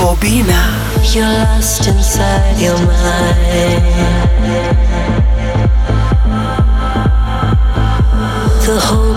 Bobina. You're lost inside your mind. The hopes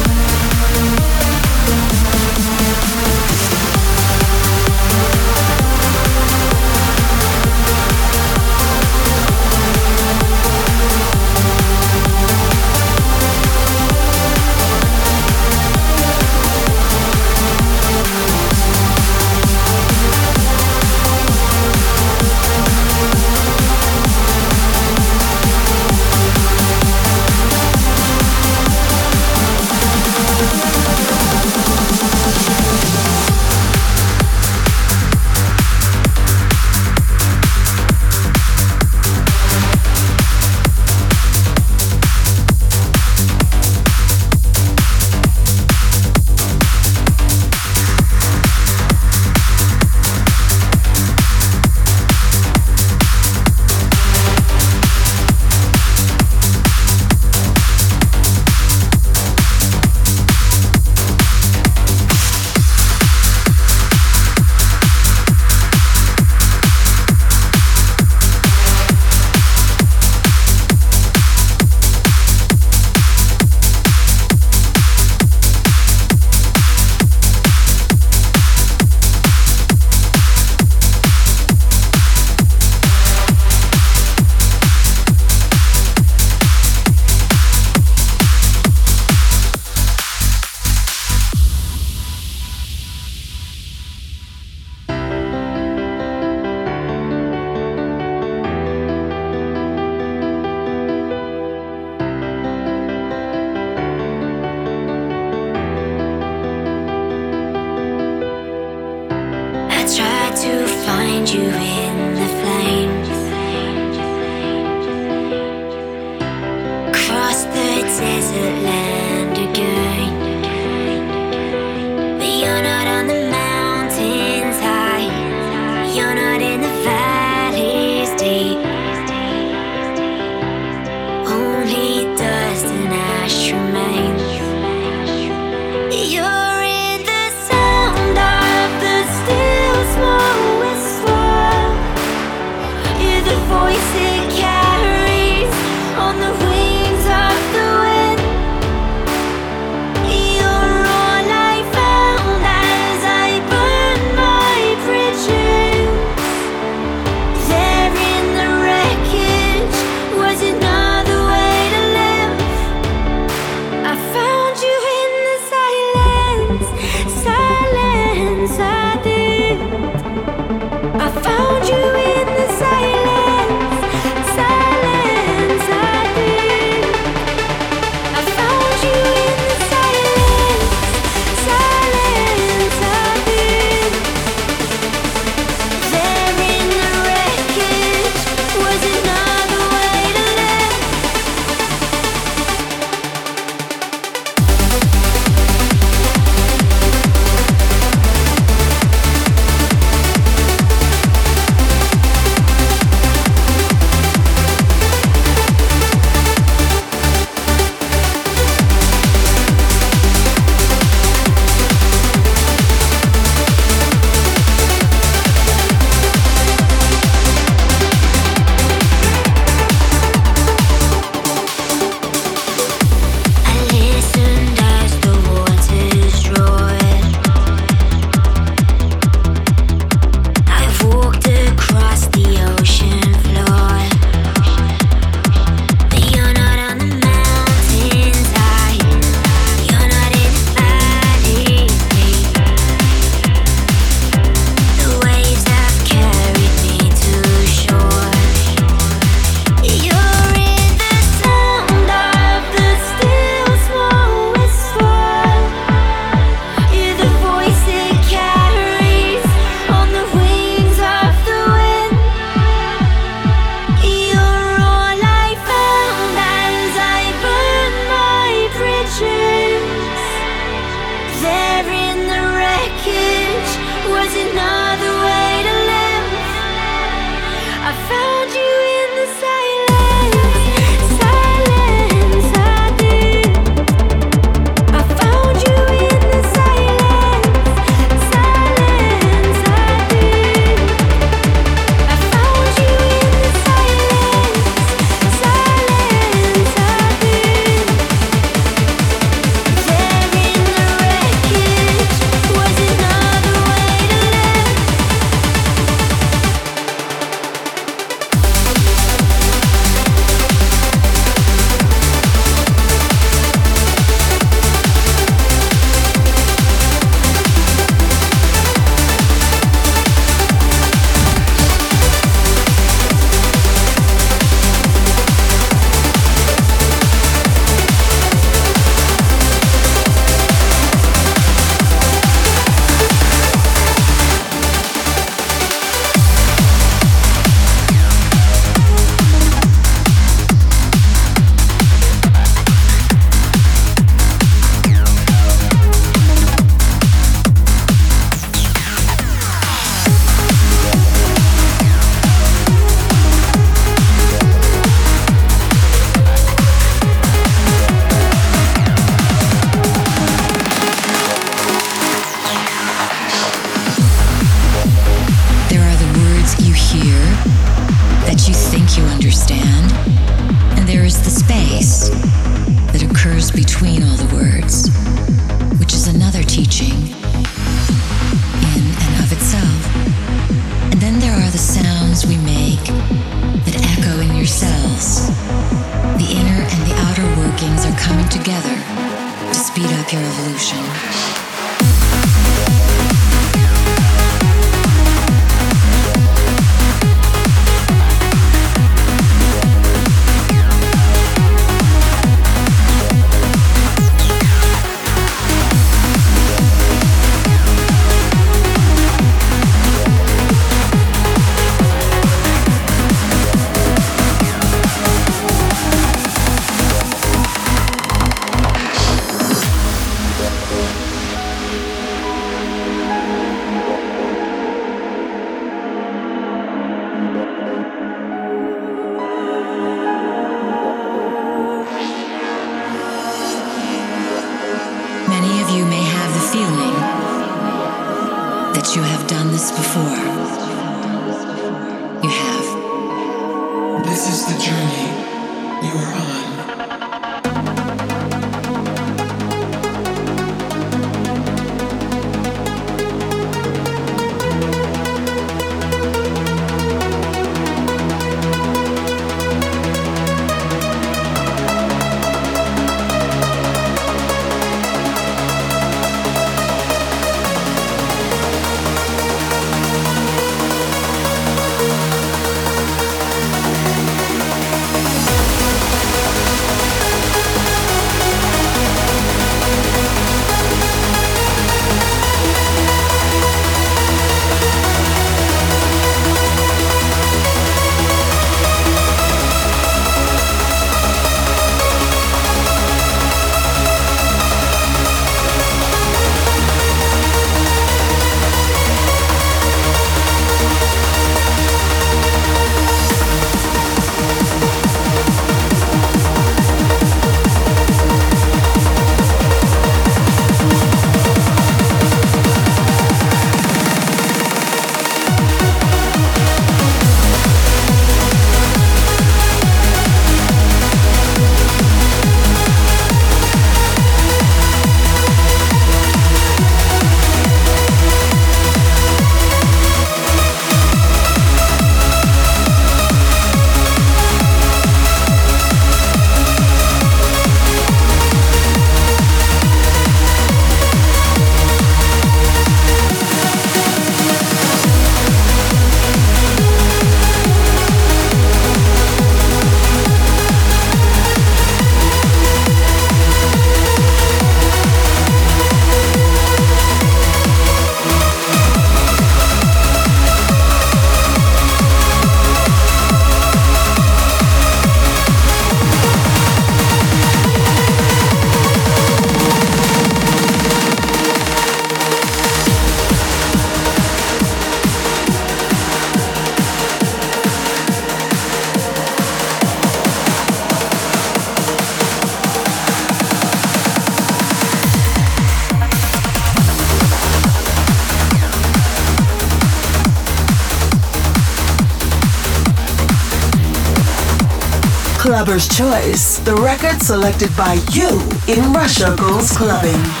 Clubber's Choice, the record selected by you in Russia Goes Clubbing.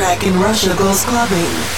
Track in Russia Goes Clubbing.